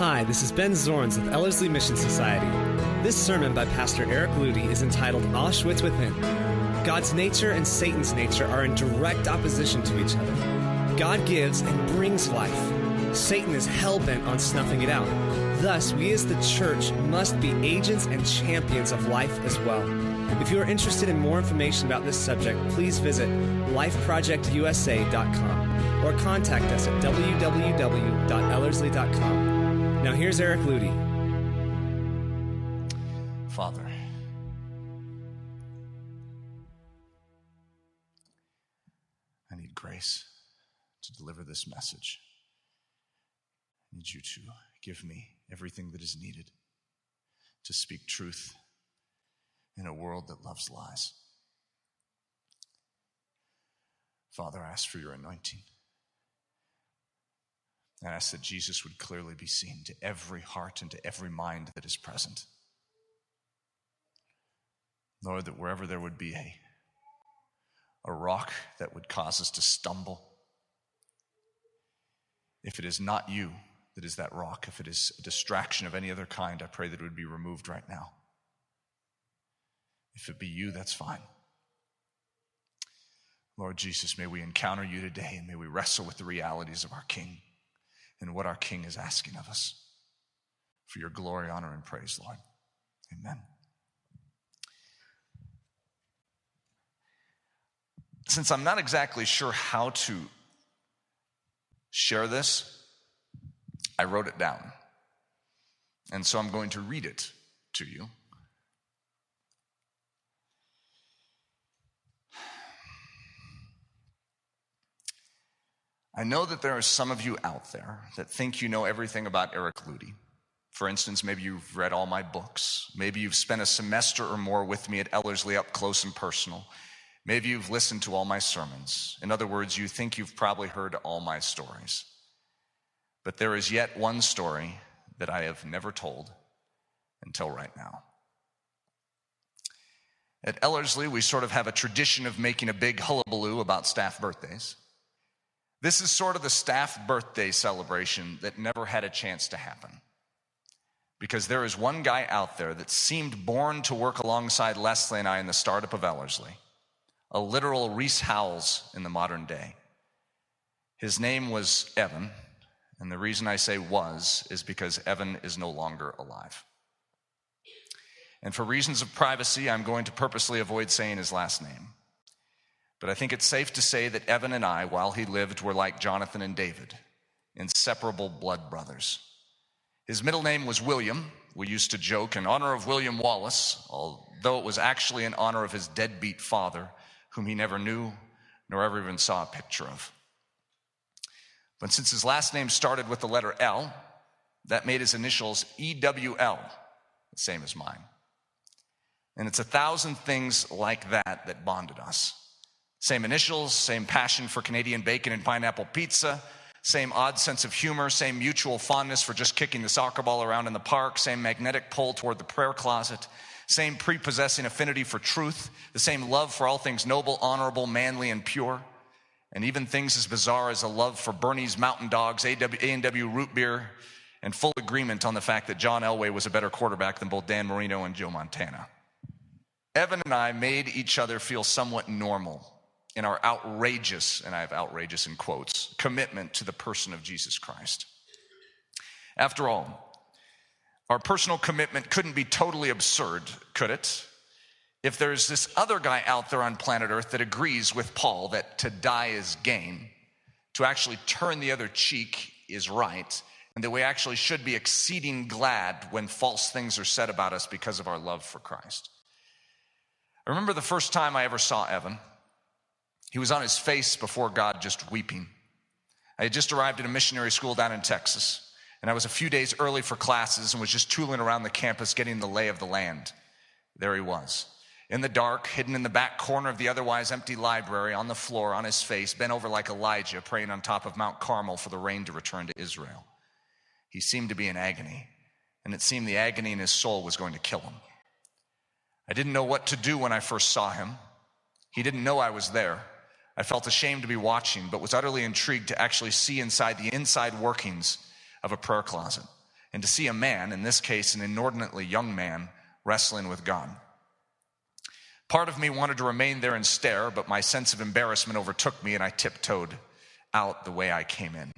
Hi, this is Ben Zorns with Ellerslie Mission Society. This sermon by Pastor Eric Ludy is entitled Auschwitz Within. God's nature and Satan's nature are in direct opposition to each other. God gives and brings life. Satan is hell bent on snuffing it out. Thus, we as the church must be agents and champions of life as well. If you are interested in more information about this subject, please visit lifeprojectusa.com or contact us at www.ellerslie.com. Now, here's Eric Ludy. Father, I need grace to deliver this message. I need you to give me everything that is needed to speak truth in a world that loves lies. Father, I ask for your anointing. I ask that Jesus would clearly be seen to every heart and to every mind that is present. Lord, that wherever there would be a, a rock that would cause us to stumble, if it is not you that is that rock, if it is a distraction of any other kind, I pray that it would be removed right now. If it be you, that's fine. Lord Jesus, may we encounter you today and may we wrestle with the realities of our King and what our King is asking of us. For your glory, honor, and praise, Lord. Amen. Since I'm not exactly sure how to share this, I wrote it down. And so I'm going to read it to you. I know that there are some of you out there that think you know everything about Eric Ludy. For instance, maybe you've read all my books. Maybe you've spent a semester or more with me at Ellerslie up close and personal. Maybe you've listened to all my sermons. In other words, you think you've probably heard all my stories. But there is yet one story that I have never told until right now. At Ellerslie, we sort of have a tradition of making a big hullabaloo about staff birthdays. This is sort of the staff birthday celebration that never had a chance to happen. Because there is one guy out there that seemed born to work alongside Leslie and I in the startup of Ellerslie, a literal Rees Howells in the modern day. His name was Evan, and the reason I say was is because Evan is no longer alive. And for reasons of privacy, I'm going to purposely avoid saying his last name. But I think it's safe to say that Evan and I, while he lived, were like Jonathan and David, inseparable blood brothers. His middle name was William. We used to joke in honor of William Wallace, although it was actually in honor of his deadbeat father, whom he never knew nor ever even saw a picture of. But since his last name started with the letter L, that made his initials EWL, the same as mine. And it's a thousand things like that that bonded us. Same initials, same passion for Canadian bacon and pineapple pizza, same odd sense of humor, same mutual fondness for just kicking the soccer ball around in the park, same magnetic pull toward the prayer closet, same prepossessing affinity for truth, the same love for all things noble, honorable, manly, and pure, and even things as bizarre as a love for Bernese Mountain Dogs, A&W root beer, and full agreement on the fact that John Elway was a better quarterback than both Dan Marino and Joe Montana. Evan and I made each other feel somewhat normal in our outrageous, and I have outrageous in quotes, commitment to the person of Jesus Christ. After all, our personal commitment couldn't be totally absurd, could it? If there's this other guy out there on planet Earth that agrees with Paul that to die is gain, to actually turn the other cheek is right, and that we actually should be exceeding glad when false things are said about us because of our love for Christ. I remember the first time I ever saw Evan. He was on his face before God, just weeping. I had just arrived at a missionary school down in Texas, and I was a few days early for classes and was just tooling around the campus getting the lay of the land. There he was. In the dark, hidden in the back corner of the otherwise empty library, on the floor, on his face, bent over like Elijah, praying on top of Mount Carmel for the rain to return to Israel. He seemed to be in agony, and it seemed the agony in his soul was going to kill him. I didn't know what to do when I first saw him. He didn't know I was there. I felt ashamed to be watching, but was utterly intrigued to actually see inside the inside workings of a prayer closet. and to see a man, in this case, an inordinately young man, wrestling with God. Part of me wanted to remain there and stare, but my sense of embarrassment overtook me and I tiptoed out the way I came in.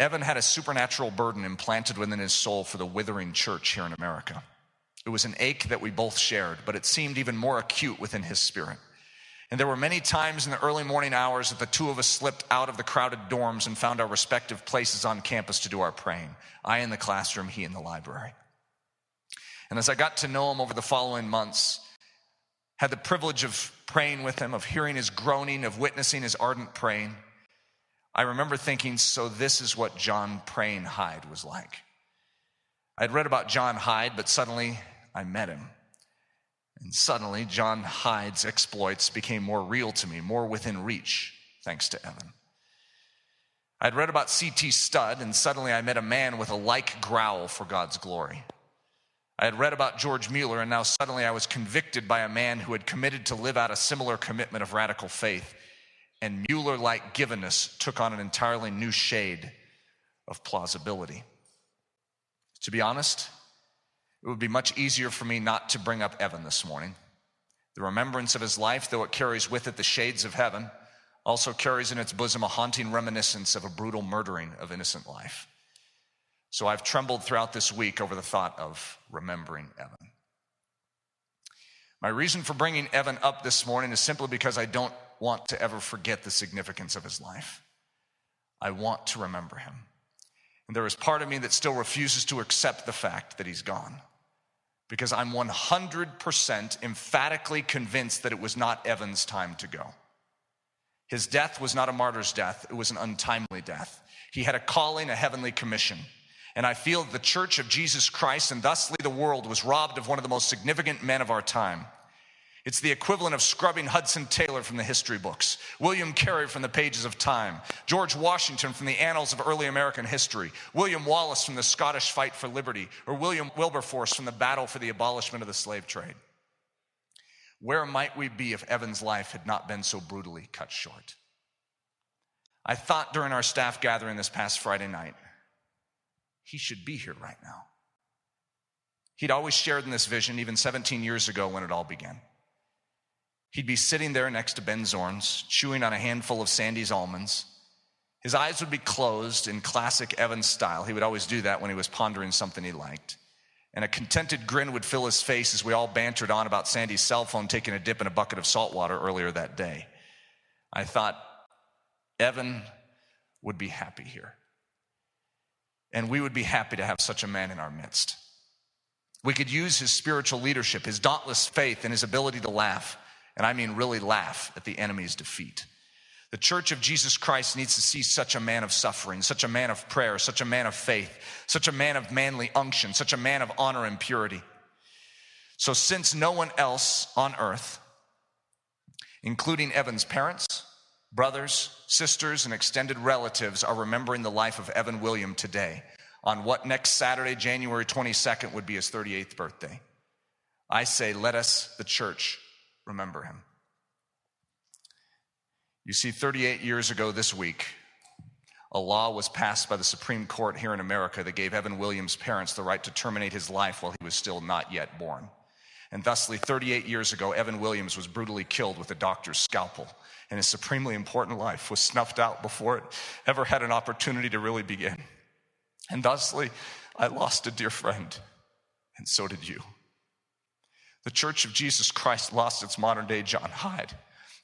Evan had a supernatural burden implanted within his soul for the withering church here in America. It was an ache that we both shared, but it seemed even more acute within his spirit. And there were many times in the early morning hours that the two of us slipped out of the crowded dorms and found our respective places on campus to do our praying. I in the classroom, he in the library. And as I got to know him over the following months, had the privilege of praying with him, of hearing his groaning, of witnessing his ardent praying, I remember thinking, so this is what John Praying Hyde was like. I'd read about John Hyde, but suddenly I met him. And suddenly, John Hyde's exploits became more real to me, more within reach, thanks to Evan. I'd read about C.T. Studd, and suddenly I met a man with a like growl for God's glory. I had read about George Mueller, and now suddenly I was convicted by a man who had committed to live out a similar commitment of radical faith. And Mueller like givenness took on an entirely new shade of plausibility. To be honest, it would be much easier for me not to bring up Evan this morning. The remembrance of his life, though it carries with it the shades of heaven, also carries in its bosom a haunting reminiscence of a brutal murdering of innocent life. So I've trembled throughout this week over the thought of remembering Evan. My reason for bringing Evan up this morning is simply because I don't want to ever forget the significance of his life. I want to remember him. And there is part of me that still refuses to accept the fact that he's gone because I'm 100% emphatically convinced that it was not Evan's time to go. His death was not a martyr's death, it was an untimely death. He had a calling, a heavenly commission. And I feel the church of Jesus Christ and thusly the world was robbed of one of the most significant men of our time. It's the equivalent of scrubbing Hudson Taylor from the history books, William Carey from the pages of time, George Washington from the annals of early American history, William Wallace from the Scottish fight for liberty, or William Wilberforce from the battle for the abolishment of the slave trade. Where might we be if Evan's life had not been so brutally cut short? I thought during our staff gathering this past Friday night, he should be here right now. He'd always shared in this vision, even 17 years ago when it all began. He'd be sitting there next to Ben Zorns, chewing on a handful of Sandy's almonds. His eyes would be closed in classic Evans style. He would always do that when he was pondering something he liked. And a contented grin would fill his face as we all bantered on about Sandy's cell phone taking a dip in a bucket of salt water earlier that day. I thought, Evan would be happy here. And we would be happy to have such a man in our midst. We could use his spiritual leadership, his dauntless faith, and his ability to laugh and I mean really laugh at the enemy's defeat. The church of Jesus Christ needs to see such a man of suffering, such a man of prayer, such a man of faith, such a man of manly unction, such a man of honor and purity. So, since no one else on earth, including Evan's parents, brothers, sisters, and extended relatives, are remembering the life of Evan William today, on what next Saturday, January 22nd, would be his 38th birthday, I say, let us, the church, remember him. You see, 38 years ago this week, a law was passed by the Supreme Court here in America that gave Evan Williams' parents the right to terminate his life while he was still not yet born. And thusly, 38 years ago, Evan Williams was brutally killed with a doctor's scalpel, and his supremely important life was snuffed out before it ever had an opportunity to really begin. And thusly, I lost a dear friend, and so did you. The Church of Jesus Christ lost its modern day John Hyde.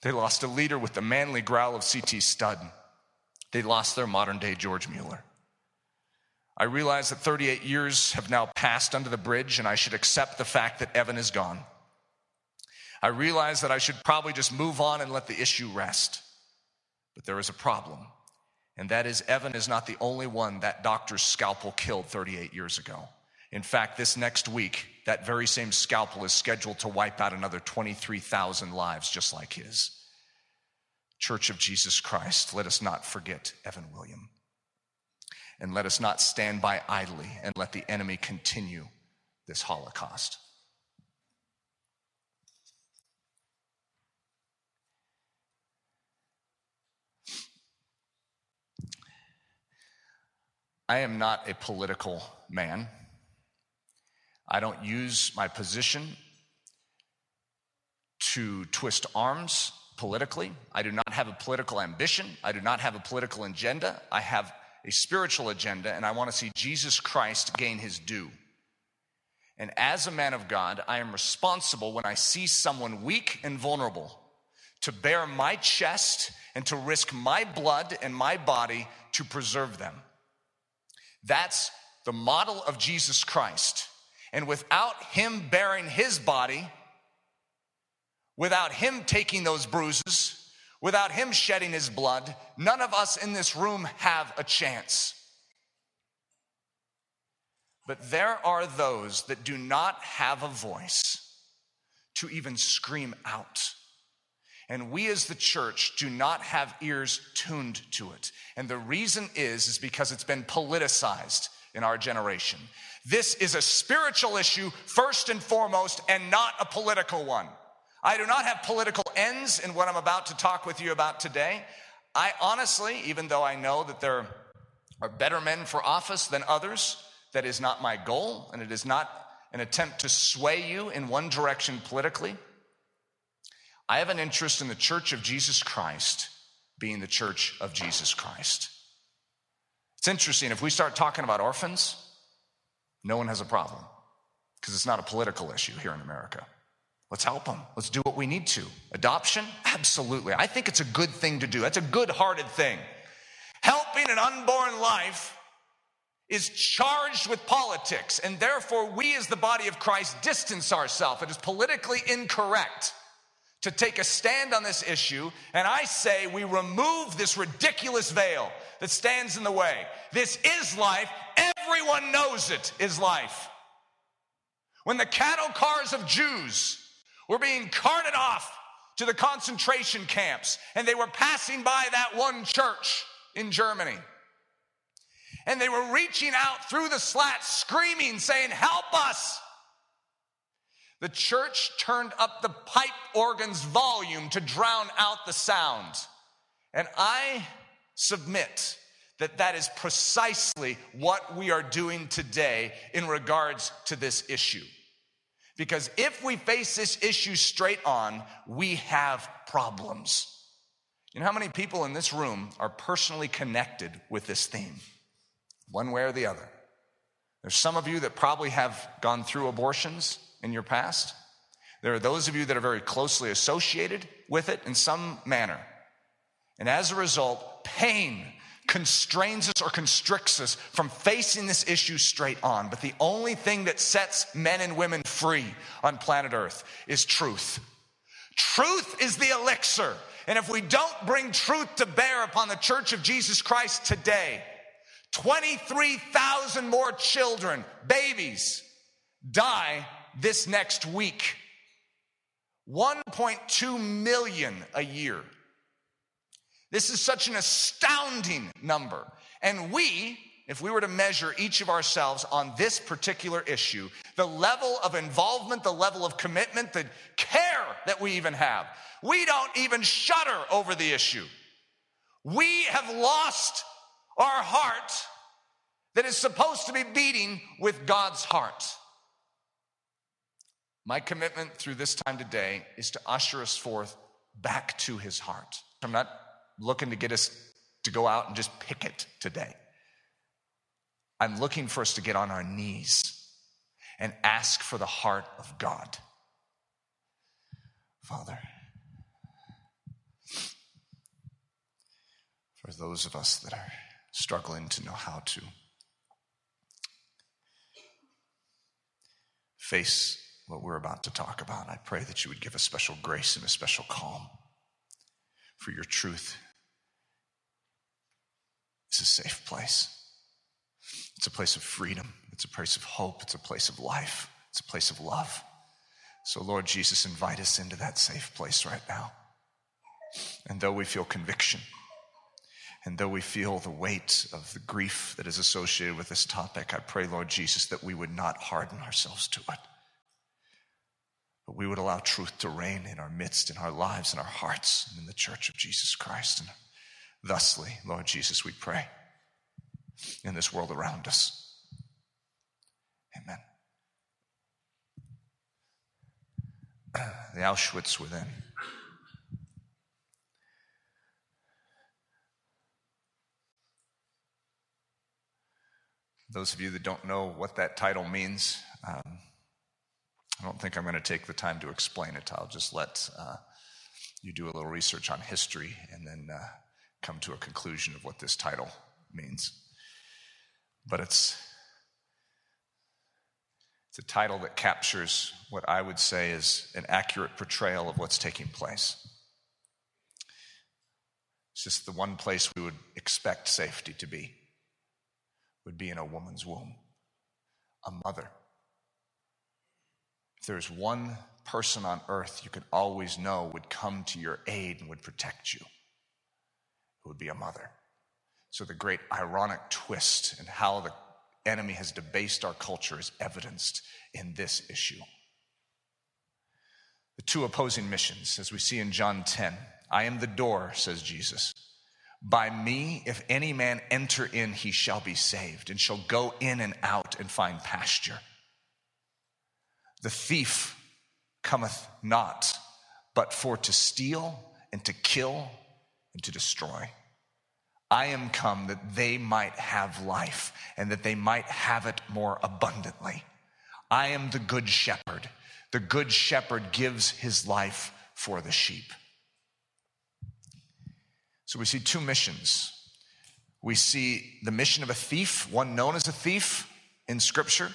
They lost a leader with the manly growl of C.T. Studd. They lost their modern day George Mueller. I realize that 38 years have now passed under the bridge, and I should accept the fact that Evan is gone. I realize that I should probably just move on and let the issue rest. But there is a problem, and that is Evan is not the only one that doctor's scalpel killed 38 years ago. In fact, this next week, that very same scalpel is scheduled to wipe out another 23,000 lives just like his. Church of Jesus Christ, let us not forget Evan William. And let us not stand by idly and let the enemy continue this Holocaust. I am not a political man. I don't use my position to twist arms politically. I do not have a political ambition. I do not have a political agenda. I have a spiritual agenda, and I want to see Jesus Christ gain his due. And as a man of God, I am responsible when I see someone weak and vulnerable to bear my chest and to risk my blood and my body to preserve them. That's the model of Jesus Christ. And without him bearing his body, without him taking those bruises, without him shedding his blood, none of us in this room have a chance. But there are those that do not have a voice to even scream out. And we as the church do not have ears tuned to it. And the reason is is because it's been politicized in our generation. This is a spiritual issue first and foremost and not a political one. I do not have political ends in what I'm about to talk with you about today. I honestly, even though I know that there are better men for office than others, that is not my goal, and it is not an attempt to sway you in one direction politically. I have an interest in the church of Jesus Christ being the church of Jesus Christ. It's interesting, if we start talking about orphans, no one has a problem because it's not a political issue here in America. Let's help them. Let's do what we need to. Adoption? Absolutely. I think it's a good thing to do. That's a good hearted thing. Helping an unborn life is charged with politics, and therefore we as the body of Christ distance ourselves. It is politically incorrect to take a stand on this issue, and I say we remove this ridiculous veil that stands in the way. This is life. Everyone knows it is life. When the cattle cars of Jews were being carted off to the concentration camps, and they were passing by that one church in Germany. And they were reaching out through the slats, screaming, saying, Help us! The church turned up the pipe organ's volume to drown out the sound. And I submit that that is precisely what we are doing today in regards to this issue. Because if we face this issue straight on, we have problems. You know how many people in this room are personally connected with this theme, one way or the other? There's some of you that probably have gone through abortions in your past. There are those of you that are very closely associated with it in some manner. And as a result, pain constrains us or constricts us from facing this issue straight on. But the only thing that sets men and women free on planet Earth is truth. Truth is the elixir. And if we don't bring truth to bear upon the church of Jesus Christ today, 23,000 more children, babies, die this next week. 1.2 million a year. This is such an astounding number. And we, if we were to measure each of ourselves on this particular issue, the level of involvement, the level of commitment, the care that we even have, we don't even shudder over the issue. We have lost our heart that is supposed to be beating with God's heart. My commitment through this time today is to usher us forth back to his heart. I'm not looking to get us to go out and just pick it today. I'm looking for us to get on our knees and ask for the heart of God. Father, for those of us that are struggling to know how to face what we're about to talk about, I pray that you would give a special grace and a special calm for your truth it's a safe place. It's a place of freedom. It's a place of hope. It's a place of life. It's a place of love. So, Lord Jesus, invite us into that safe place right now. And though we feel conviction, and though we feel the weight of the grief that is associated with this topic, I pray, Lord Jesus, that we would not harden ourselves to it, but we would allow truth to reign in our midst, in our lives, in our hearts, and in the church of Jesus Christ. And Thusly, Lord Jesus, we pray. in this world around us. Amen. The Auschwitz within. Those of you that don't know what that title means, I don't think I'm going to take the time to explain it. I'll just let uh, you do a little research on history and then uh, come to a conclusion of what this title means. But it's it's a title that captures what I would say is an accurate portrayal of what's taking place. It's just the one place we would expect safety to be would be in a woman's womb, a mother. There's one person on earth you could always know would come to your aid and would protect you, it would be a mother. So, the great ironic twist in how the enemy has debased our culture is evidenced in this issue. The two opposing missions, as we see in John 10 I am the door, says Jesus. By me, if any man enter in, he shall be saved, and shall go in and out and find pasture. The thief cometh not, but for to steal and to kill and to destroy. I am come that they might have life and that they might have it more abundantly. I am the good shepherd. The good shepherd gives his life for the sheep. So we see two missions. We see the mission of a thief, one known as a thief in Scripture.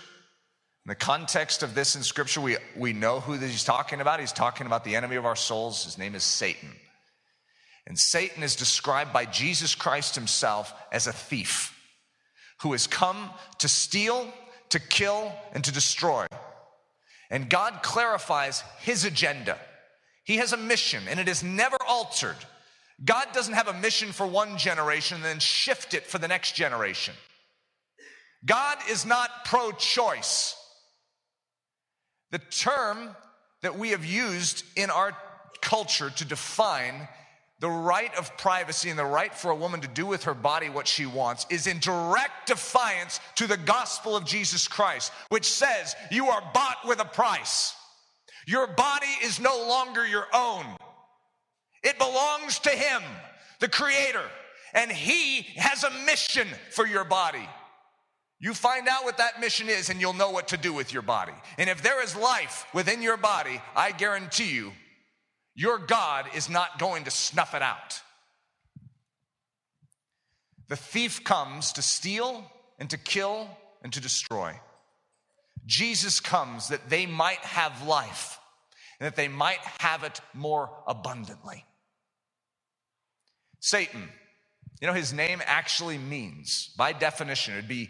In the context of this in Scripture, we, we know who he's talking about. He's talking about the enemy of our souls. His name is Satan. And Satan is described by Jesus Christ himself as a thief who has come to steal, to kill, and to destroy. And God clarifies his agenda. He has a mission, and it is never altered. God doesn't have a mission for one generation and then shift it for the next generation. God is not pro choice. The term that we have used in our culture to define the right of privacy and the right for a woman to do with her body what she wants is in direct defiance to the gospel of Jesus Christ, which says you are bought with a price. Your body is no longer your own. It belongs to Him, the Creator, and He has a mission for your body. You find out what that mission is, and you'll know what to do with your body. And if there is life within your body, I guarantee you, your God is not going to snuff it out. The thief comes to steal and to kill and to destroy. Jesus comes that they might have life and that they might have it more abundantly. Satan, you know, his name actually means, by definition, it would be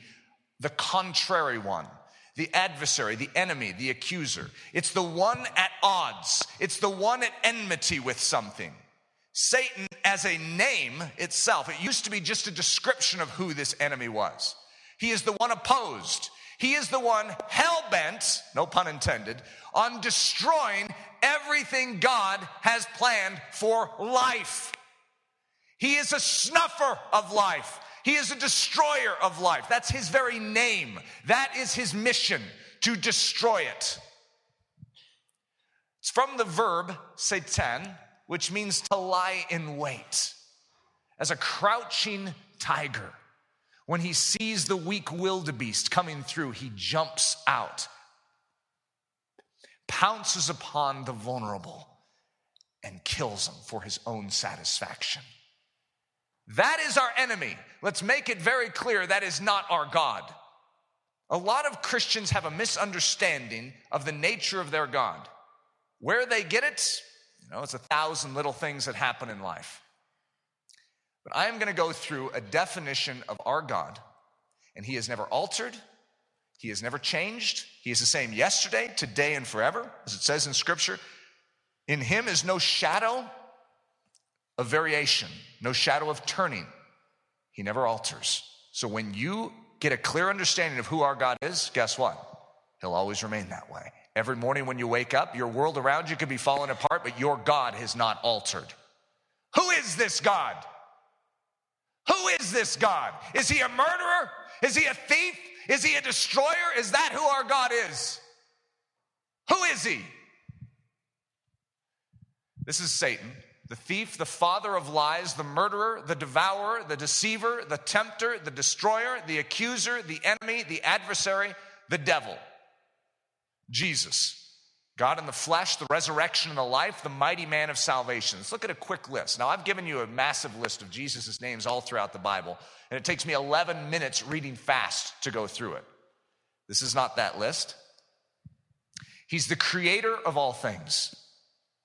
the contrary one, the adversary, the enemy, the accuser. It's the one at odds, it's the one at enmity with something. Satan, as a name itself, it used to be just a description of who this enemy was. He is the one opposed. He is the one hell bent, no pun intended, on destroying everything God has planned for life. He is a snuffer of life. He is a destroyer of life. That's his very name. That is his mission to destroy it. It's from the verb satan, which means to lie in wait. As a crouching tiger, when he sees the weak wildebeest coming through, he jumps out, pounces upon the vulnerable, and kills them for his own satisfaction. That is our enemy. Let's make it very clear that is not our God. A lot of Christians have a misunderstanding of the nature of their God. Where they get it, you know, it's a thousand little things that happen in life. But I am going to go through a definition of our God, and He has never altered, He has never changed. He is the same yesterday, today, and forever, as it says in Scripture. In Him is no shadow of variation, no shadow of turning. He never alters. So when you get a clear understanding of who our God is, guess what? He'll always remain that way. Every morning when you wake up, your world around you could be falling apart, but your God has not altered. Who is this God? Who is this God? Is he a murderer? Is he a thief? Is he a destroyer? Is that who our God is? Who is he? This is Satan, the thief, the father of lies, the murderer, the devourer, the deceiver, the tempter, the destroyer, the accuser, the enemy, the adversary, the devil. Jesus, God in the flesh, the resurrection and the life, the mighty man of salvation. Let's look at a quick list. Now, I've given you a massive list of Jesus' names all throughout the Bible, and it takes me 11 minutes reading fast to go through it. This is not that list. He's the creator of all things.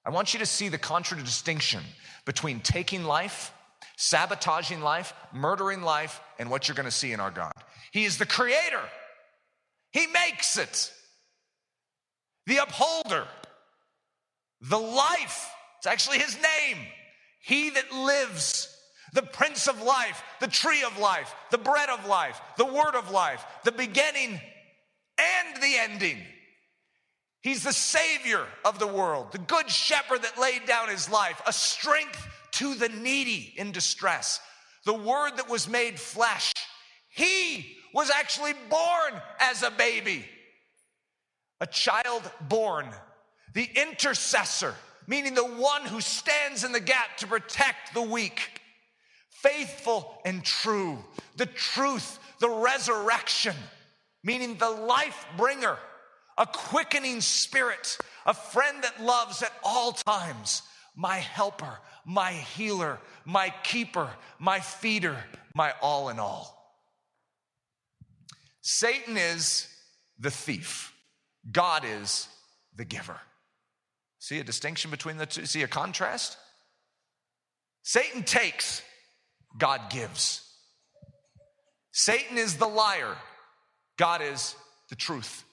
I want you to see the contradistinction between taking life, sabotaging life, murdering life, and what you're going to see in our God. He is the creator, He makes it, the upholder, the life. It's actually His name. He that lives, the Prince of Life, the tree of life, the bread of life, the word of life, the beginning and the ending. He's the Savior of the world, the Good Shepherd that laid down his life, a strength to the needy in distress, the Word that was made flesh. He was actually born as a baby, a child born, the intercessor, meaning the one who stands in the gap to protect the weak, faithful and true, the truth, the resurrection, meaning the life bringer a quickening spirit, a friend that loves at all times, my helper, my healer, my keeper, my feeder, my all in all. Satan is the thief, God is the giver. See a distinction between the two? See a contrast? Satan takes, God gives. Satan is the liar, God is the truth.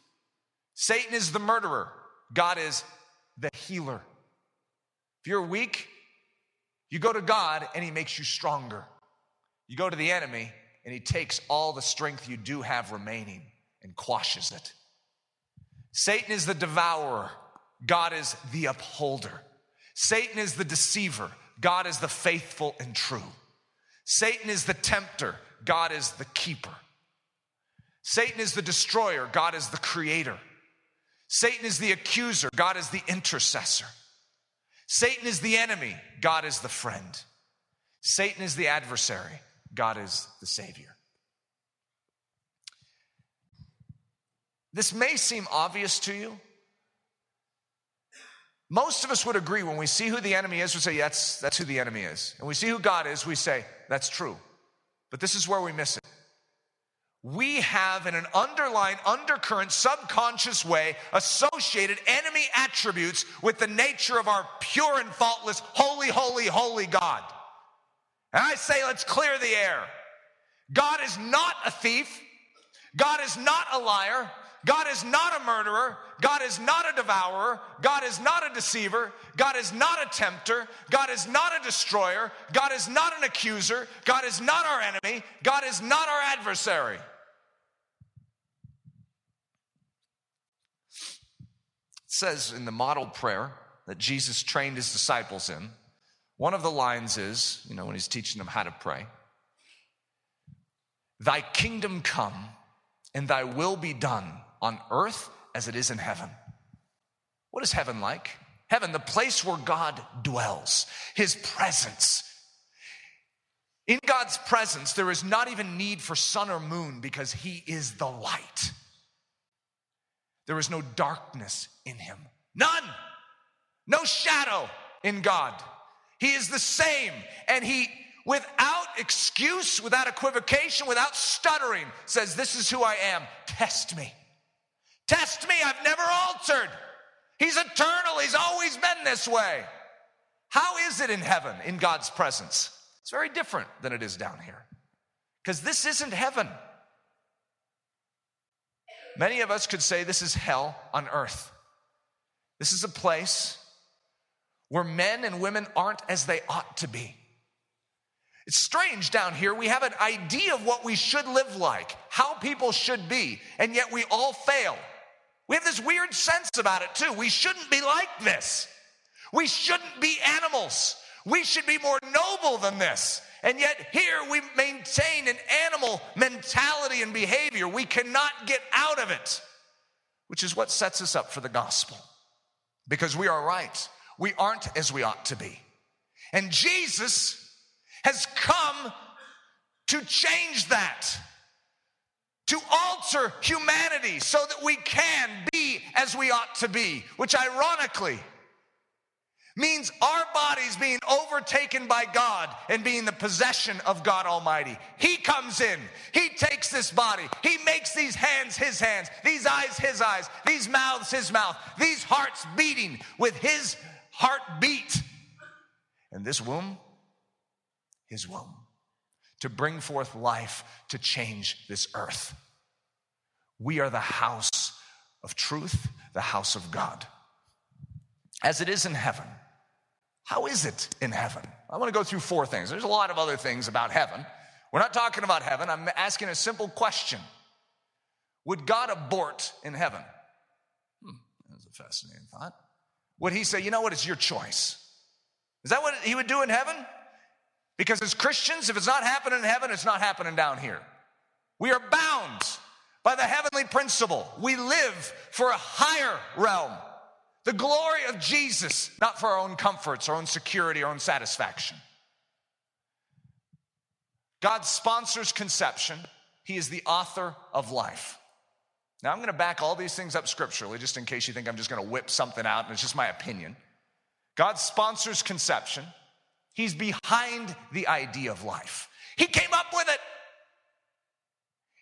Satan is the murderer, God is the healer. If you're weak, you go to God and He makes you stronger. You go to the enemy and He takes all the strength you do have remaining and quashes it. Satan is the devourer, God is the upholder. Satan is the deceiver, God is the faithful and true. Satan is the tempter, God is the keeper. Satan is the destroyer, God is the creator. Satan is the accuser, God is the intercessor. Satan is the enemy, God is the friend. Satan is the adversary, God is the Savior. This may seem obvious to you. Most of us would agree when we see who the enemy is, we say, yeah, that's, that's who the enemy is. And we see who God is, we say, that's true. But this is where we miss it we have in an underlying, undercurrent, subconscious way associated enemy attributes with the nature of our pure and faultless, holy, holy, holy God. And I say, let's clear the air. God is not a thief. God is not a liar. God is not a murderer. God is not a devourer. God is not a deceiver. God is not a tempter. God is not a destroyer. God is not an accuser. God is not our enemy. God is not our adversary. It says in the model prayer that Jesus trained his disciples in, one of the lines is, you know, when he's teaching them how to pray, Thy kingdom come and thy will be done on earth as it is in heaven. What is heaven like? Heaven, the place where God dwells, his presence. In God's presence, there is not even need for sun or moon because he is the light. There is no darkness in him. None. No shadow in God. He is the same. And he, without excuse, without equivocation, without stuttering, says, This is who I am. Test me. Test me. I've never altered. He's eternal. He's always been this way. How is it in heaven, in God's presence? It's very different than it is down here. Because this isn't heaven. Many of us could say this is hell on earth. This is a place where men and women aren't as they ought to be. It's strange down here. We have an idea of what we should live like, how people should be, and yet we all fail. We have this weird sense about it too. We shouldn't be like this. We shouldn't be animals. We should be more noble than this. And yet, here we maintain an animal mentality and behavior. We cannot get out of it, which is what sets us up for the gospel. Because we are right. We aren't as we ought to be. And Jesus has come to change that, to alter humanity so that we can be as we ought to be, which ironically means our bodies being overtaken by God and being the possession of God Almighty. He comes in, He takes this body, He makes these hands His hands, these eyes His eyes, these mouths His mouth, these hearts beating with His heartbeat. And this womb, His womb, to bring forth life to change this earth. We are the house of truth, the house of God. As it is in heaven, how is it in heaven? I want to go through four things. There's a lot of other things about heaven. We're not talking about heaven. I'm asking a simple question Would God abort in heaven? Hmm, that's a fascinating thought. Would he say, you know what, it's your choice? Is that what he would do in heaven? Because as Christians, if it's not happening in heaven, it's not happening down here. We are bound by the heavenly principle. We live for a higher realm. The glory of Jesus, not for our own comforts, our own security, our own satisfaction. God sponsors conception. He is the author of life. Now, I'm going to back all these things up scripturally, just in case you think I'm just going to whip something out and it's just my opinion. God sponsors conception. He's behind the idea of life. He came up with it.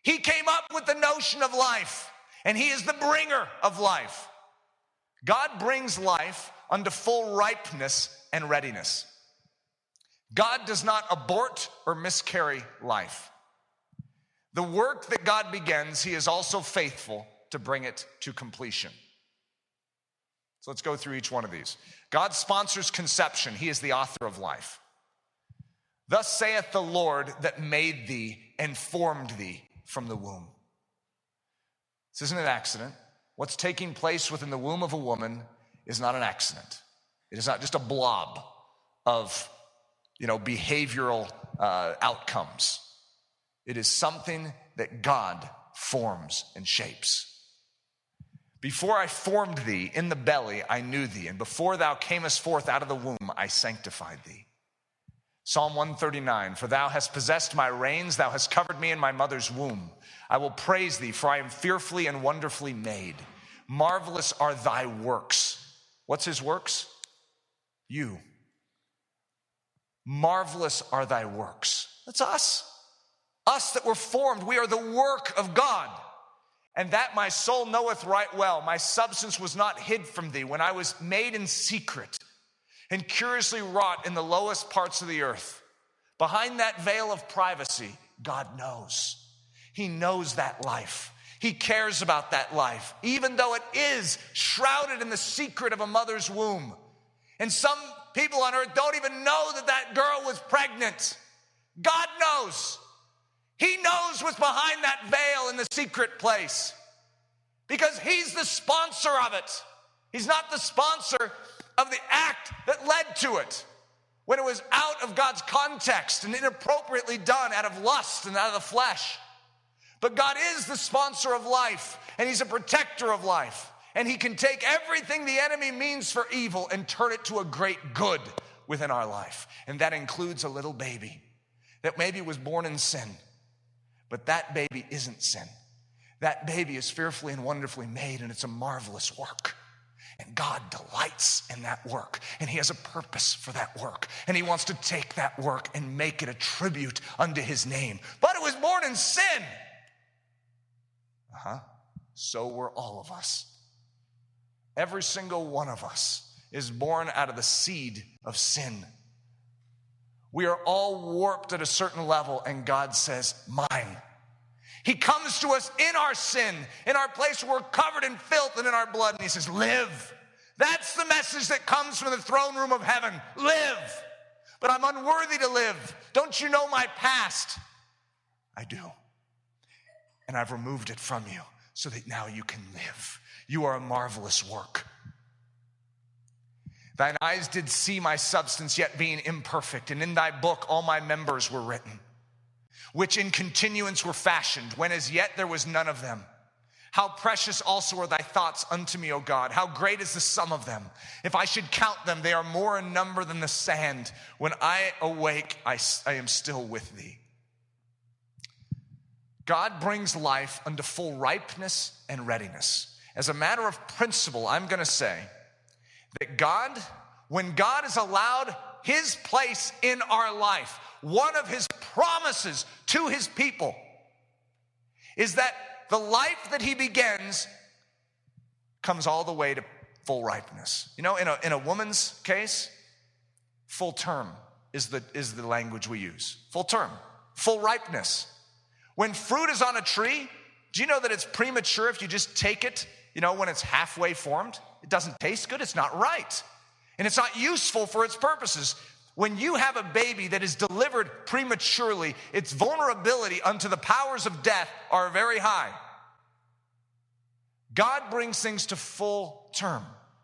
He came up with the notion of life, and He is the bringer of life. God brings life unto full ripeness and readiness. God does not abort or miscarry life. The work that God begins, He is also faithful to bring it to completion. So let's go through each one of these. God sponsors conception, He is the author of life. Thus saith the Lord that made thee and formed thee from the womb. This isn't an accident. What's taking place within the womb of a woman is not an accident. It is not just a blob of, you know, behavioral uh, outcomes. It is something that God forms and shapes. Before I formed thee in the belly, I knew thee, and before thou camest forth out of the womb, I sanctified thee. Psalm 139 For thou hast possessed my reins, thou hast covered me in my mother's womb. I will praise thee, for I am fearfully and wonderfully made. Marvelous are thy works. What's his works? You. Marvelous are thy works. That's us. Us that were formed. We are the work of God. And that my soul knoweth right well. My substance was not hid from thee when I was made in secret and curiously wrought in the lowest parts of the earth. Behind that veil of privacy, God knows. He knows that life. He cares about that life, even though it is shrouded in the secret of a mother's womb. And some people on earth don't even know that that girl was pregnant. God knows. He knows what's behind that veil in the secret place because He's the sponsor of it. He's not the sponsor of the act that led to it when it was out of God's context and inappropriately done out of lust and out of the flesh. But God is the sponsor of life, and He's a protector of life. And He can take everything the enemy means for evil and turn it to a great good within our life. And that includes a little baby that maybe was born in sin, but that baby isn't sin. That baby is fearfully and wonderfully made, and it's a marvelous work. And God delights in that work, and He has a purpose for that work. And He wants to take that work and make it a tribute unto His name. But it was born in sin. Uh huh. So were all of us. Every single one of us is born out of the seed of sin. We are all warped at a certain level, and God says, Mine. He comes to us in our sin, in our place where we're covered in filth and in our blood, and He says, Live. That's the message that comes from the throne room of heaven. Live. But I'm unworthy to live. Don't you know my past? I do. And I've removed it from you so that now you can live. You are a marvelous work. Thine eyes did see my substance, yet being imperfect, and in thy book all my members were written, which in continuance were fashioned, when as yet there was none of them. How precious also are thy thoughts unto me, O God. How great is the sum of them. If I should count them, they are more in number than the sand. When I awake, I, I am still with thee. God brings life unto full ripeness and readiness. As a matter of principle, I'm going to say that God, when God has allowed his place in our life, one of his promises to his people is that the life that he begins comes all the way to full ripeness. You know, in a, in a woman's case, full term is the, is the language we use. Full term, full ripeness. When fruit is on a tree, do you know that it's premature if you just take it, you know, when it's halfway formed? It doesn't taste good, it's not right. And it's not useful for its purposes. When you have a baby that is delivered prematurely, its vulnerability unto the powers of death are very high. God brings things to full term.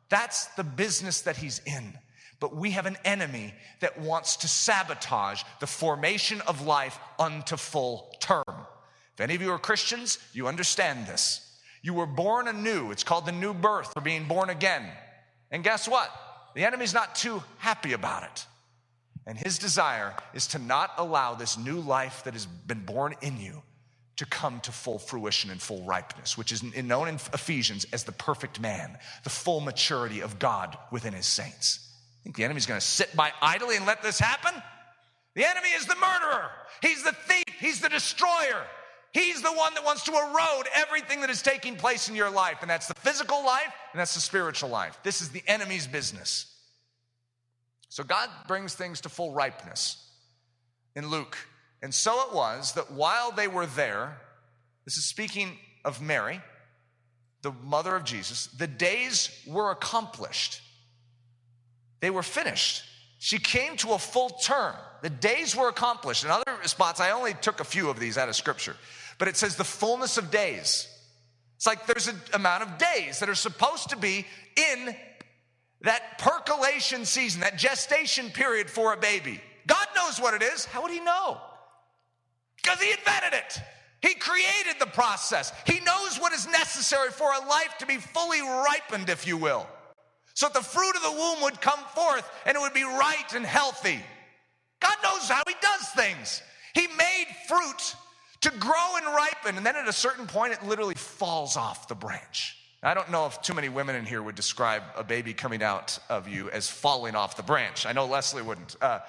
That's the business that He's in. But we have an enemy that wants to sabotage the formation of life unto full term. If any of you are Christians, you understand this. You were born anew. It's called the new birth or being born again. And guess what? The enemy's not too happy about it. And his desire is to not allow this new life that has been born in you to come to full fruition and full ripeness, which is known in Ephesians as the perfect man, the full maturity of God within his saints. I Think the enemy's gonna sit by idly and let this happen? The enemy is the murderer, he's the thief, he's the destroyer. He's the one that wants to erode everything that is taking place in your life, and that's the physical life and that's the spiritual life. This is the enemy's business. So God brings things to full ripeness in Luke. And so it was that while they were there, this is speaking of Mary, the mother of Jesus, the days were accomplished. They were finished. She came to a full term. The days were accomplished. In other spots, I only took a few of these out of scripture, but it says the fullness of days. It's like there's an amount of days that are supposed to be in that percolation season, that gestation period for a baby. God knows what it is. How would He know? Because He invented it. He created the process. He knows what is necessary for a life to be fully ripened, if you will. So that the fruit of the womb would come forth and it would be right and healthy. God knows how He does things. He made fruit to grow and ripen, and then at a certain point, it literally falls off the branch. I don't know if too many women in here would describe a baby coming out of you as falling off the branch. I know Leslie wouldn't. Uh,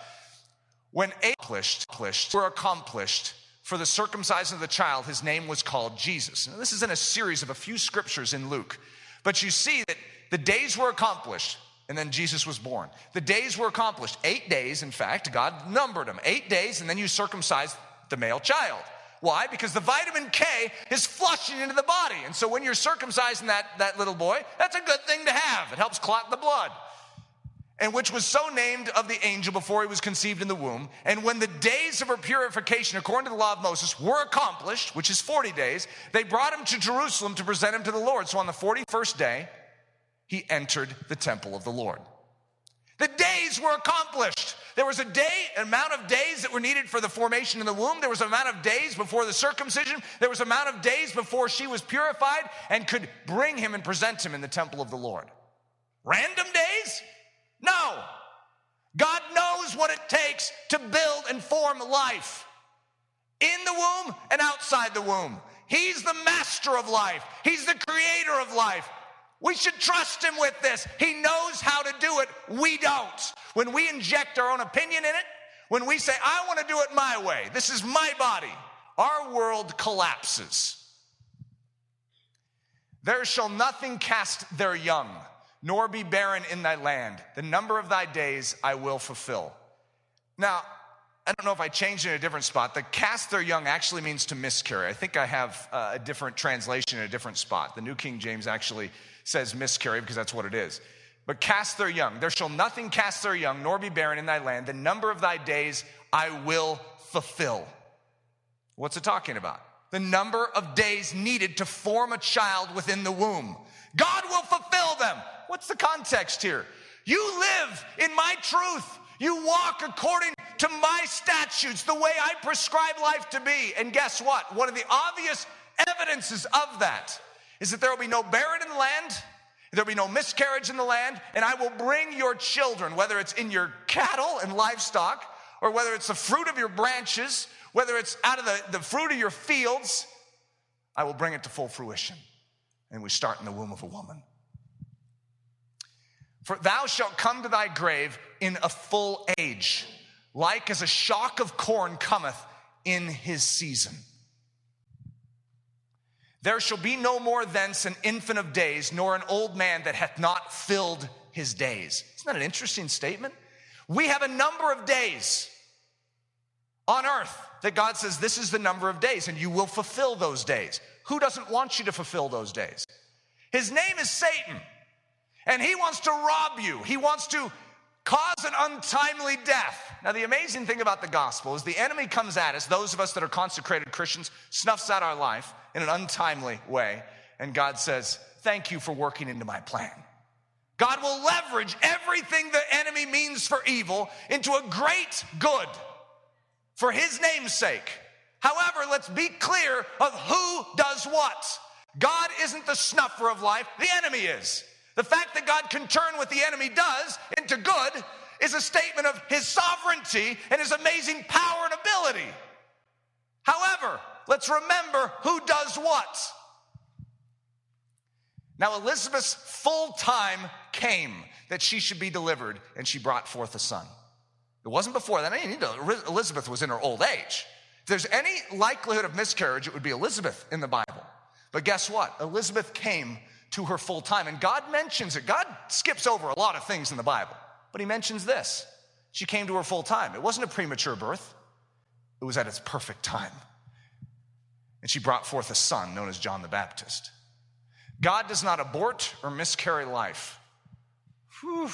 when accomplished, were accomplished for the circumcision of the child, his name was called Jesus. Now, this is in a series of a few scriptures in Luke. But you see that the days were accomplished, and then Jesus was born. The days were accomplished. Eight days, in fact, God numbered them. Eight days, and then you circumcised the male child. Why? Because the vitamin K is flushing into the body. And so when you're circumcising that, that little boy, that's a good thing to have. It helps clot the blood. And which was so named of the angel before he was conceived in the womb. And when the days of her purification, according to the law of Moses, were accomplished, which is 40 days, they brought him to Jerusalem to present him to the Lord. So on the 41st day, he entered the temple of the Lord. The days were accomplished. There was a day, amount of days that were needed for the formation in the womb. There was an amount of days before the circumcision. There was an amount of days before she was purified and could bring him and present him in the temple of the Lord. Random days? No. God knows what it takes to build and form life in the womb and outside the womb. He's the master of life, He's the creator of life. We should trust him with this. He knows how to do it. We don't. When we inject our own opinion in it, when we say, I want to do it my way, this is my body, our world collapses. There shall nothing cast their young, nor be barren in thy land. The number of thy days I will fulfill. Now, I don't know if I changed in a different spot. The cast their young actually means to miscarry. I think I have uh, a different translation in a different spot. The New King James actually says miscarry because that's what it is. But cast their young. There shall nothing cast their young, nor be barren in thy land. The number of thy days I will fulfill. What's it talking about? The number of days needed to form a child within the womb. God will fulfill them. What's the context here? You live in my truth. You walk according to my statutes, the way I prescribe life to be. And guess what? One of the obvious evidences of that is that there will be no barren in the land, there'll be no miscarriage in the land, and I will bring your children, whether it's in your cattle and livestock, or whether it's the fruit of your branches, whether it's out of the, the fruit of your fields, I will bring it to full fruition. And we start in the womb of a woman. For thou shalt come to thy grave in a full age, like as a shock of corn cometh in his season. There shall be no more thence an infant of days, nor an old man that hath not filled his days. Isn't that an interesting statement? We have a number of days on earth that God says, This is the number of days, and you will fulfill those days. Who doesn't want you to fulfill those days? His name is Satan. And he wants to rob you, he wants to cause an untimely death. Now, the amazing thing about the gospel is the enemy comes at us, those of us that are consecrated Christians, snuffs out our life in an untimely way. And God says, Thank you for working into my plan. God will leverage everything the enemy means for evil into a great good for his name's sake. However, let's be clear of who does what. God isn't the snuffer of life, the enemy is. The fact that God can turn what the enemy does into good is a statement of his sovereignty and his amazing power and ability. However, let's remember who does what. Now, Elizabeth's full time came that she should be delivered, and she brought forth a son. It wasn't before that. I to, Elizabeth was in her old age. If there's any likelihood of miscarriage, it would be Elizabeth in the Bible. But guess what? Elizabeth came to her full time. And God mentions it. God skips over a lot of things in the Bible, but He mentions this. She came to her full time. It wasn't a premature birth, it was at its perfect time. And she brought forth a son known as John the Baptist. God does not abort or miscarry life. Whew.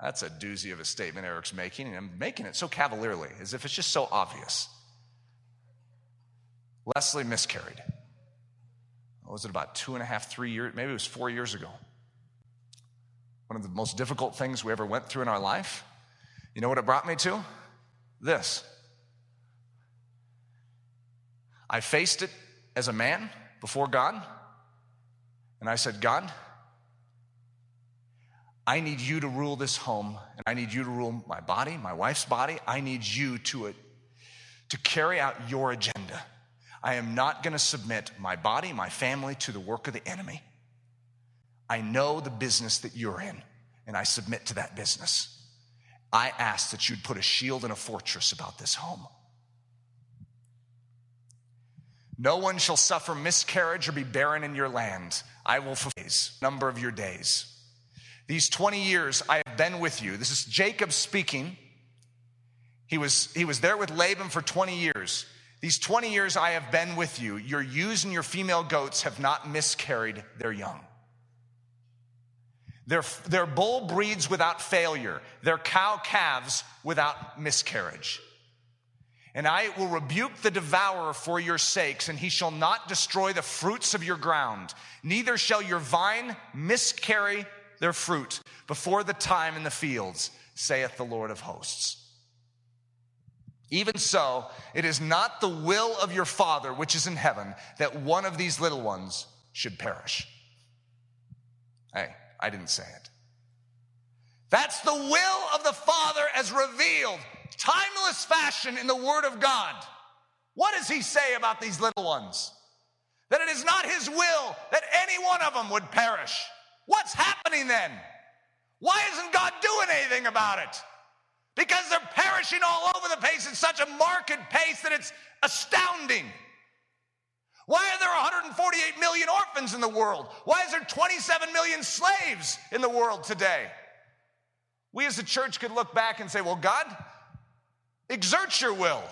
That's a doozy of a statement Eric's making, and I'm making it so cavalierly, as if it's just so obvious. Leslie miscarried what was it, about two and a half, three years, maybe it was four years ago. One of the most difficult things we ever went through in our life. You know what it brought me to? This. I faced it as a man before God, and I said, God, I need you to rule this home, and I need you to rule my body, my wife's body. I need you to, uh, to carry out your agenda. I am not going to submit my body, my family to the work of the enemy. I know the business that you're in, and I submit to that business. I ask that you'd put a shield and a fortress about this home. No one shall suffer miscarriage or be barren in your land. I will fulfill the number of your days. These 20 years I have been with you. This is Jacob speaking. He was, he was there with Laban for 20 years. These 20 years I have been with you, your ewes and your female goats have not miscarried their young. Their, their bull breeds without failure, their cow calves without miscarriage. And I will rebuke the devourer for your sakes, and he shall not destroy the fruits of your ground, neither shall your vine miscarry their fruit before the time in the fields, saith the Lord of hosts. Even so, it is not the will of your Father which is in heaven that one of these little ones should perish. Hey, I didn't say it. That's the will of the Father as revealed, timeless fashion in the Word of God. What does He say about these little ones? That it is not His will that any one of them would perish. What's happening then? Why isn't God doing anything about it? Because they're perishing all over the place at such a marked pace that it's astounding. Why are there 148 million orphans in the world? Why is there 27 million slaves in the world today? We as a church could look back and say, well, God, exert your will.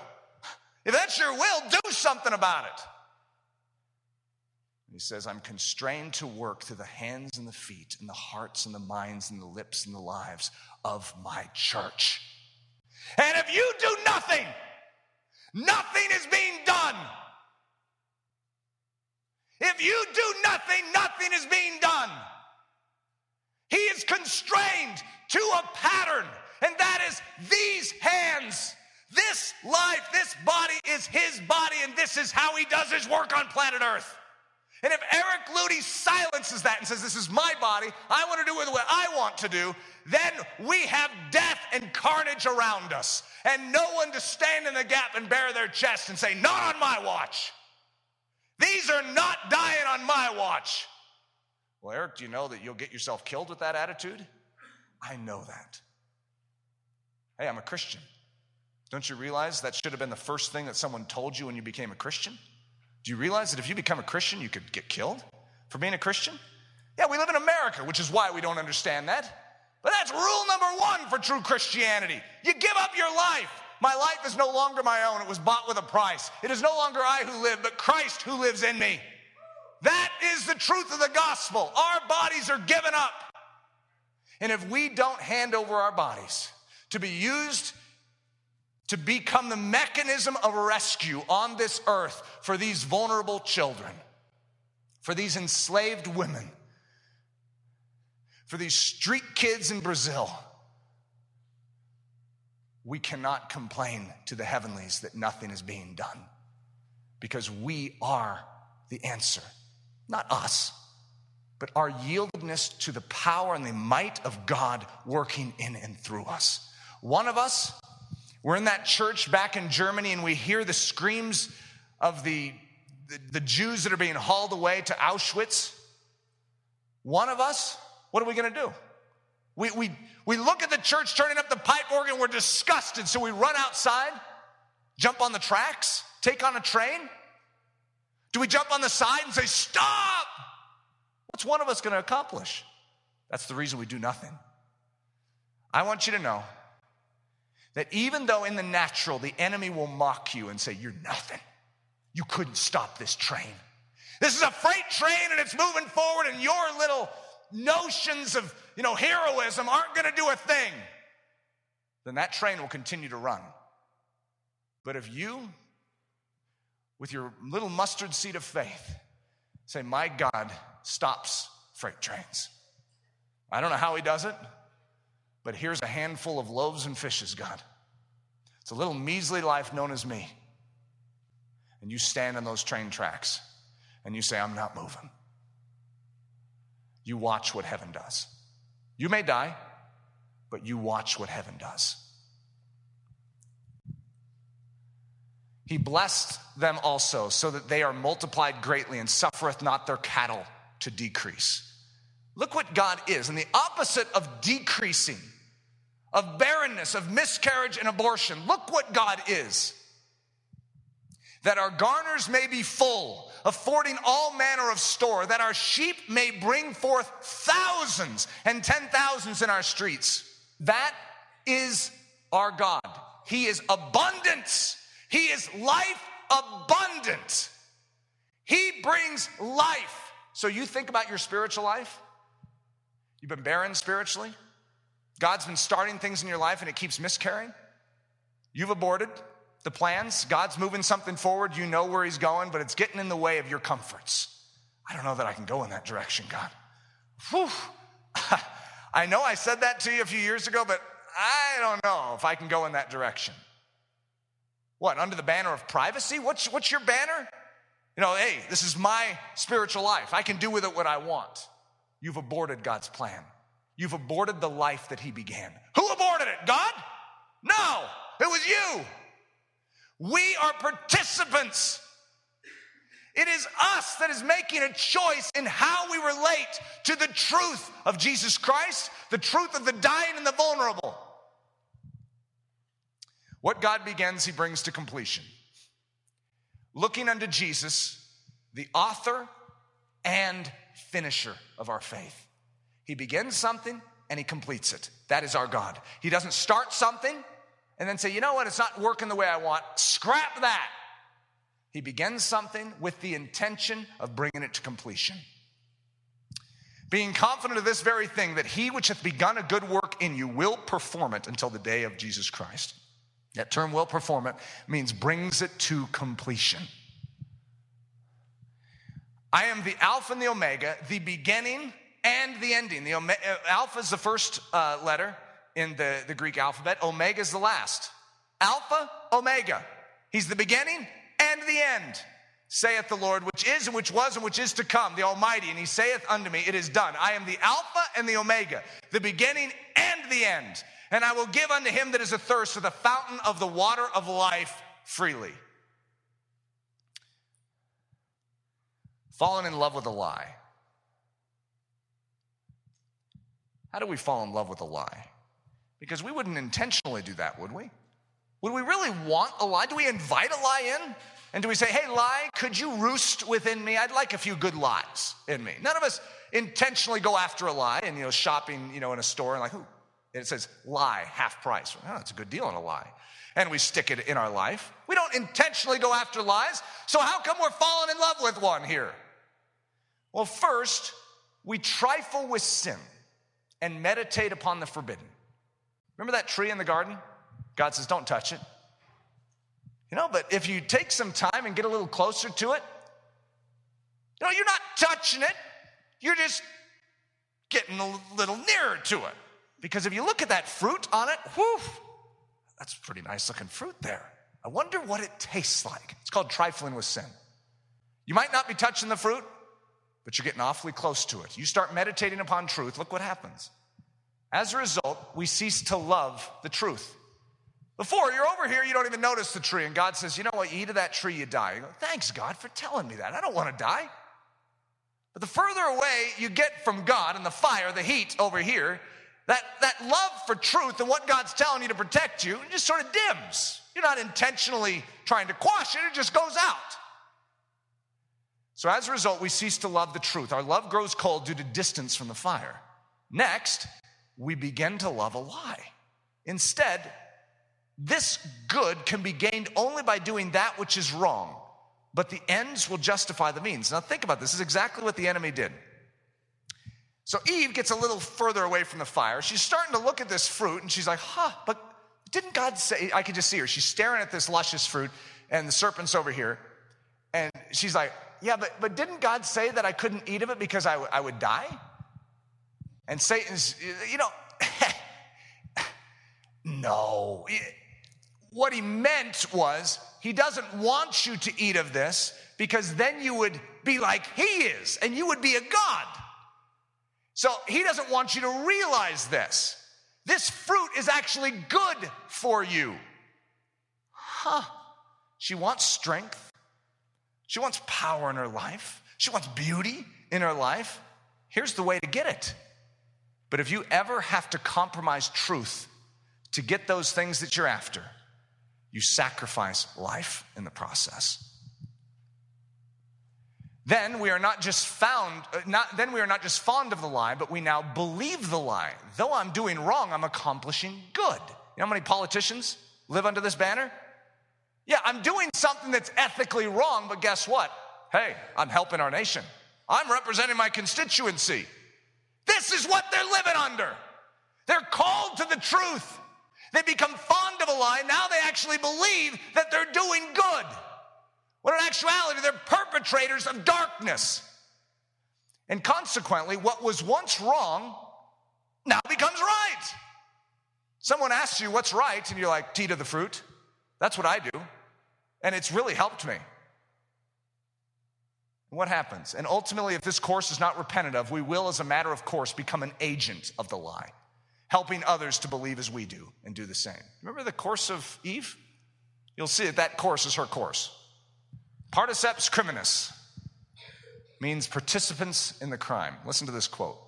If that's your will, do something about it. He says, I'm constrained to work through the hands and the feet and the hearts and the minds and the lips and the lives of my church. And if you do nothing, nothing is being done. If you do nothing, nothing is being done. He is constrained to a pattern, and that is these hands. This life, this body is his body, and this is how he does his work on planet Earth. And if Eric Ludy silences that and says, This is my body, I want to do it the way I want to do, then we have death and carnage around us. And no one to stand in the gap and bare their chest and say, Not on my watch. These are not dying on my watch. Well, Eric, do you know that you'll get yourself killed with that attitude? I know that. Hey, I'm a Christian. Don't you realize that should have been the first thing that someone told you when you became a Christian? Do you realize that if you become a Christian, you could get killed for being a Christian? Yeah, we live in America, which is why we don't understand that. But that's rule number one for true Christianity. You give up your life. My life is no longer my own. It was bought with a price. It is no longer I who live, but Christ who lives in me. That is the truth of the gospel. Our bodies are given up. And if we don't hand over our bodies to be used to become the mechanism of rescue on this earth for these vulnerable children, for these enslaved women, for these street kids in Brazil, we cannot complain to the heavenlies that nothing is being done because we are the answer. Not us, but our yieldedness to the power and the might of God working in and through us. One of us, we're in that church back in Germany and we hear the screams of the, the, the Jews that are being hauled away to Auschwitz. One of us, what are we gonna do? We, we, we look at the church turning up the pipe organ, we're disgusted, so we run outside, jump on the tracks, take on a train. Do we jump on the side and say, Stop? What's one of us to accomplish? That's the reason we do nothing. I want you to know that even though in the natural the enemy will mock you and say, You're nothing, you couldn't stop this train. This is a freight train and it's moving forward, and your little notions of you know heroism aren't going to do a thing. Then that train will continue to run. But if you with your little mustard seed of faith, say, My God stops freight trains. I don't know how he does it, but here's a handful of loaves and fishes, God. It's a little measly life known as me. And you stand on those train tracks and you say, I'm not moving. You watch what heaven does. You may die, but you watch what heaven does. He blessed them also, so that they are multiplied greatly and suffereth not their cattle to decrease. Look what God is. And the opposite of decreasing, of barrenness, of miscarriage and abortion, look what God is. That our garners may be full, affording all manner of store, that our sheep may bring forth thousands and ten thousands in our streets. That is our God. He is abundance he is life abundant. He brings life. So you think about your spiritual life? You've been barren spiritually? God's been starting things in your life and it keeps miscarrying? You've aborted the plans. God's moving something forward. You know where He's going, but it's getting in the way of your comforts. I don't know that I can go in that direction, God. Whew. I know I said that to you a few years ago, but I don't know if I can go in that direction. What, under the banner of privacy? What's, what's your banner? You know, hey, this is my spiritual life. I can do with it what I want. You've aborted God's plan. You've aborted the life that He began. Who aborted it? God? No, it was you. We are participants. It is us that is making a choice in how we relate to the truth of Jesus Christ, the truth of the dying and the vulnerable. What God begins, he brings to completion. Looking unto Jesus, the author and finisher of our faith. He begins something and he completes it. That is our God. He doesn't start something and then say, you know what, it's not working the way I want. Scrap that. He begins something with the intention of bringing it to completion. Being confident of this very thing, that he which hath begun a good work in you will perform it until the day of Jesus Christ. That term will perform it means brings it to completion. I am the Alpha and the Omega, the beginning and the ending. The Ome- uh, Alpha is the first uh, letter in the, the Greek alphabet, Omega is the last. Alpha, Omega. He's the beginning and the end, saith the Lord, which is and which was and which is to come, the Almighty. And he saith unto me, It is done. I am the Alpha and the Omega, the beginning and the end. And I will give unto him that is athirst of the fountain of the water of life freely. Fallen in love with a lie. How do we fall in love with a lie? Because we wouldn't intentionally do that, would we? Would we really want a lie? Do we invite a lie in? And do we say, hey, lie, could you roost within me? I'd like a few good lies in me. None of us intentionally go after a lie and, you know, shopping, you know, in a store and like, ooh, it says lie, half price. Oh, that's a good deal on a lie. And we stick it in our life. We don't intentionally go after lies. So how come we're falling in love with one here? Well, first, we trifle with sin and meditate upon the forbidden. Remember that tree in the garden? God says, don't touch it. You know, but if you take some time and get a little closer to it, you know, you're not touching it, you're just getting a little nearer to it. Because if you look at that fruit on it, whew, that's pretty nice looking fruit there. I wonder what it tastes like. It's called trifling with sin. You might not be touching the fruit, but you're getting awfully close to it. You start meditating upon truth, look what happens. As a result, we cease to love the truth. Before, you're over here, you don't even notice the tree, and God says, You know what? You eat of that tree, you die. You go, Thanks, God, for telling me that. I don't want to die. But the further away you get from God and the fire, the heat over here, that, that love for truth and what God's telling you to protect you just sort of dims. You're not intentionally trying to quash it, it just goes out. So as a result, we cease to love the truth. Our love grows cold due to distance from the fire. Next, we begin to love a lie. Instead, this good can be gained only by doing that which is wrong, but the ends will justify the means. Now, think about this. This is exactly what the enemy did. So, Eve gets a little further away from the fire. She's starting to look at this fruit and she's like, huh, but didn't God say? I could just see her. She's staring at this luscious fruit and the serpent's over here. And she's like, yeah, but, but didn't God say that I couldn't eat of it because I, w- I would die? And Satan's, you know, no. What he meant was he doesn't want you to eat of this because then you would be like he is and you would be a God. So he doesn't want you to realize this. This fruit is actually good for you. Huh. She wants strength. She wants power in her life. She wants beauty in her life. Here's the way to get it. But if you ever have to compromise truth to get those things that you're after, you sacrifice life in the process. Then we are not just found, uh, not, then we are not just fond of the lie, but we now believe the lie. Though I'm doing wrong, I'm accomplishing good. You know how many politicians live under this banner? Yeah, I'm doing something that's ethically wrong, but guess what? Hey, I'm helping our nation. I'm representing my constituency. This is what they're living under. They're called to the truth. They become fond of a lie. Now they actually believe that they're doing good. When in actuality, they're perpetrators of darkness. And consequently, what was once wrong now becomes right. Someone asks you what's right, and you're like, tea to the fruit. That's what I do. And it's really helped me. What happens? And ultimately, if this course is not repented of, we will, as a matter of course, become an agent of the lie, helping others to believe as we do and do the same. Remember the course of Eve? You'll see that that course is her course. Particeps criminis means participants in the crime. Listen to this quote.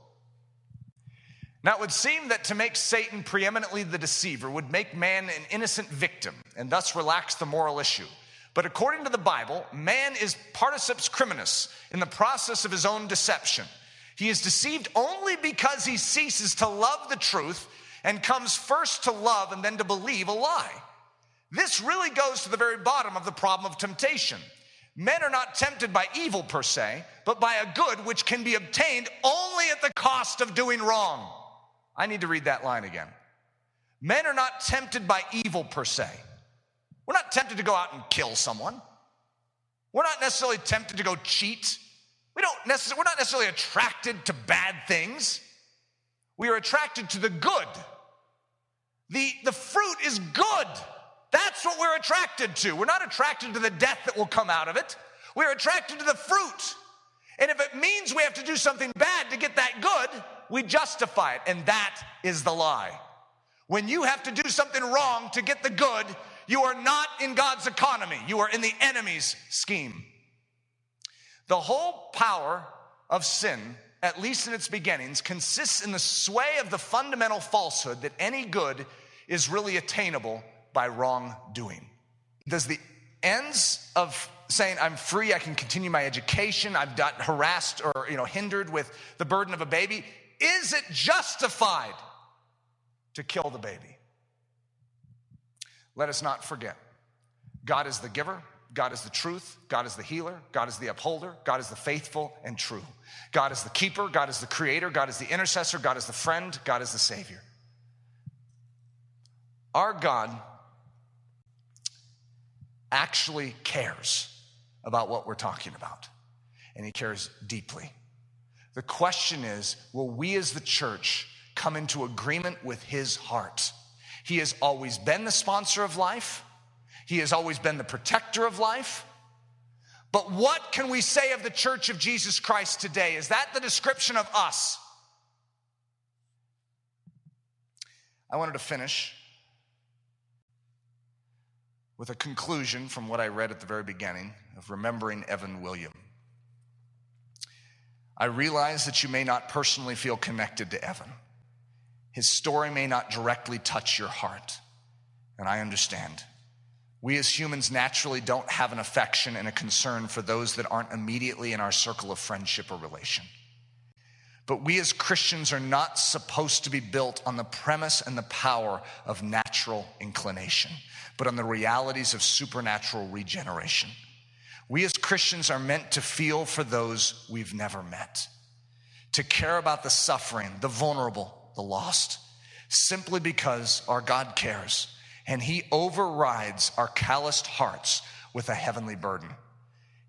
Now, it would seem that to make Satan preeminently the deceiver would make man an innocent victim and thus relax the moral issue. But according to the Bible, man is particeps criminis in the process of his own deception. He is deceived only because he ceases to love the truth and comes first to love and then to believe a lie. This really goes to the very bottom of the problem of temptation. Men are not tempted by evil per se, but by a good which can be obtained only at the cost of doing wrong. I need to read that line again. Men are not tempted by evil per se. We're not tempted to go out and kill someone. We're not necessarily tempted to go cheat. We don't necessarily, we're not necessarily attracted to bad things. We are attracted to the good. The, the fruit is good. That's what we're attracted to. We're not attracted to the death that will come out of it. We're attracted to the fruit. And if it means we have to do something bad to get that good, we justify it. And that is the lie. When you have to do something wrong to get the good, you are not in God's economy, you are in the enemy's scheme. The whole power of sin, at least in its beginnings, consists in the sway of the fundamental falsehood that any good is really attainable by wrongdoing. Does the ends of saying I'm free, I can continue my education, I've got harassed or you know hindered with the burden of a baby, is it justified to kill the baby? Let us not forget God is the giver, God is the truth, God is the healer, God is the upholder, God is the faithful and true. God is the keeper, God is the creator, God is the intercessor, God is the friend, God is the savior. Our God actually cares about what we're talking about, and He cares deeply. The question is will we as the church come into agreement with His heart? He has always been the sponsor of life, He has always been the protector of life. But what can we say of the church of Jesus Christ today? Is that the description of us? I wanted to finish with a conclusion from what I read at the very beginning of remembering Evan William. I realize that you may not personally feel connected to Evan. His story may not directly touch your heart, and I understand. We as humans naturally don't have an affection and a concern for those that aren't immediately in our circle of friendship or relation. But we as Christians are not supposed to be built on the premise and the power of natural inclination but on the realities of supernatural regeneration. We as Christians are meant to feel for those we've never met, to care about the suffering, the vulnerable, the lost, simply because our God cares and He overrides our calloused hearts with a heavenly burden.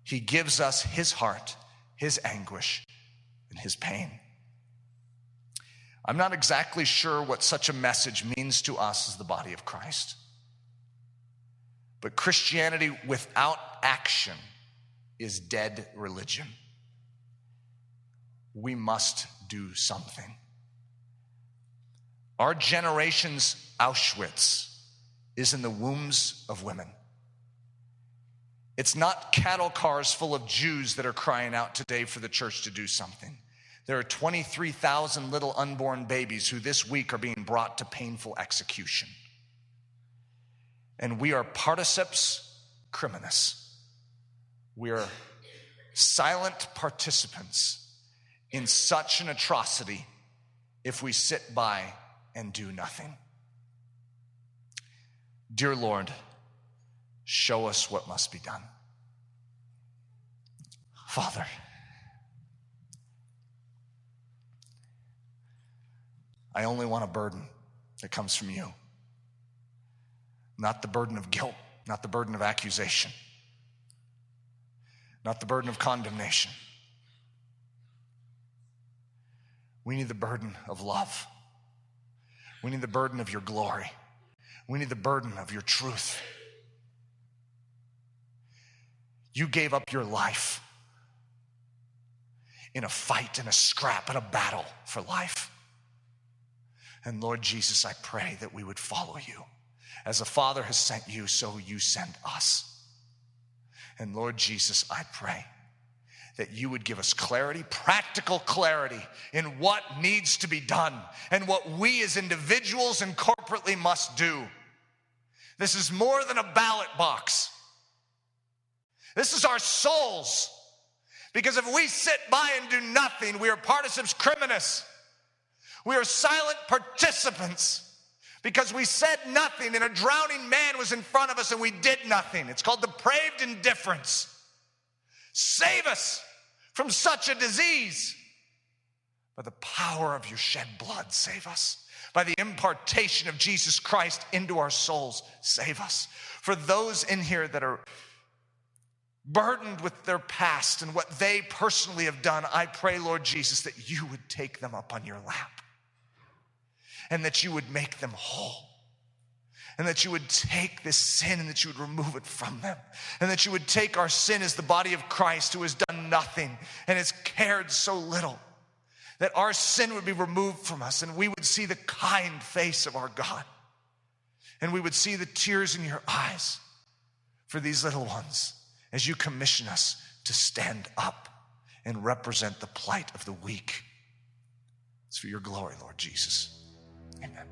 He gives us His heart, His anguish, and His pain. I'm not exactly sure what such a message means to us as the body of Christ. But Christianity without action is dead religion. We must do something. Our generation's Auschwitz is in the wombs of women. It's not cattle cars full of Jews that are crying out today for the church to do something. There are 23,000 little unborn babies who this week are being brought to painful execution and we are particeps criminis. We are silent participants in such an atrocity if we sit by and do nothing. Dear Lord, show us what must be done. Father, I only want a burden that comes from you not the burden of guilt, not the burden of accusation, not the burden of condemnation. We need the burden of love. We need the burden of your glory. We need the burden of your truth. You gave up your life in a fight, in a scrap, in a battle for life. And Lord Jesus, I pray that we would follow you. As the Father has sent you, so you send us. And Lord Jesus, I pray that you would give us clarity, practical clarity in what needs to be done and what we as individuals and corporately must do. This is more than a ballot box. This is our souls. Because if we sit by and do nothing, we are particeps criminis. We are silent participants because we said nothing and a drowning man was in front of us and we did nothing. It's called depraved indifference. Save us from such a disease. By the power of your shed blood, save us. By the impartation of Jesus Christ into our souls, save us. For those in here that are burdened with their past and what they personally have done, I pray, Lord Jesus, that you would take them up on your lap and that you would make them whole. And that you would take this sin and that you would remove it from them. And that you would take our sin as the body of Christ who has done nothing and has cared so little. That our sin would be removed from us and we would see the kind face of our God. And we would see the tears in your eyes for these little ones as you commission us to stand up and represent the plight of the weak. It's for your glory, Lord Jesus. Amen.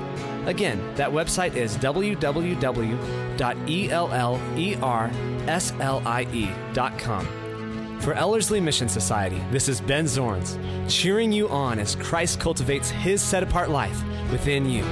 Again, that website is www.ellerslie.com. For Ellerslie Mission Society, this is Ben Zorns, cheering you on as Christ cultivates his set apart life within you.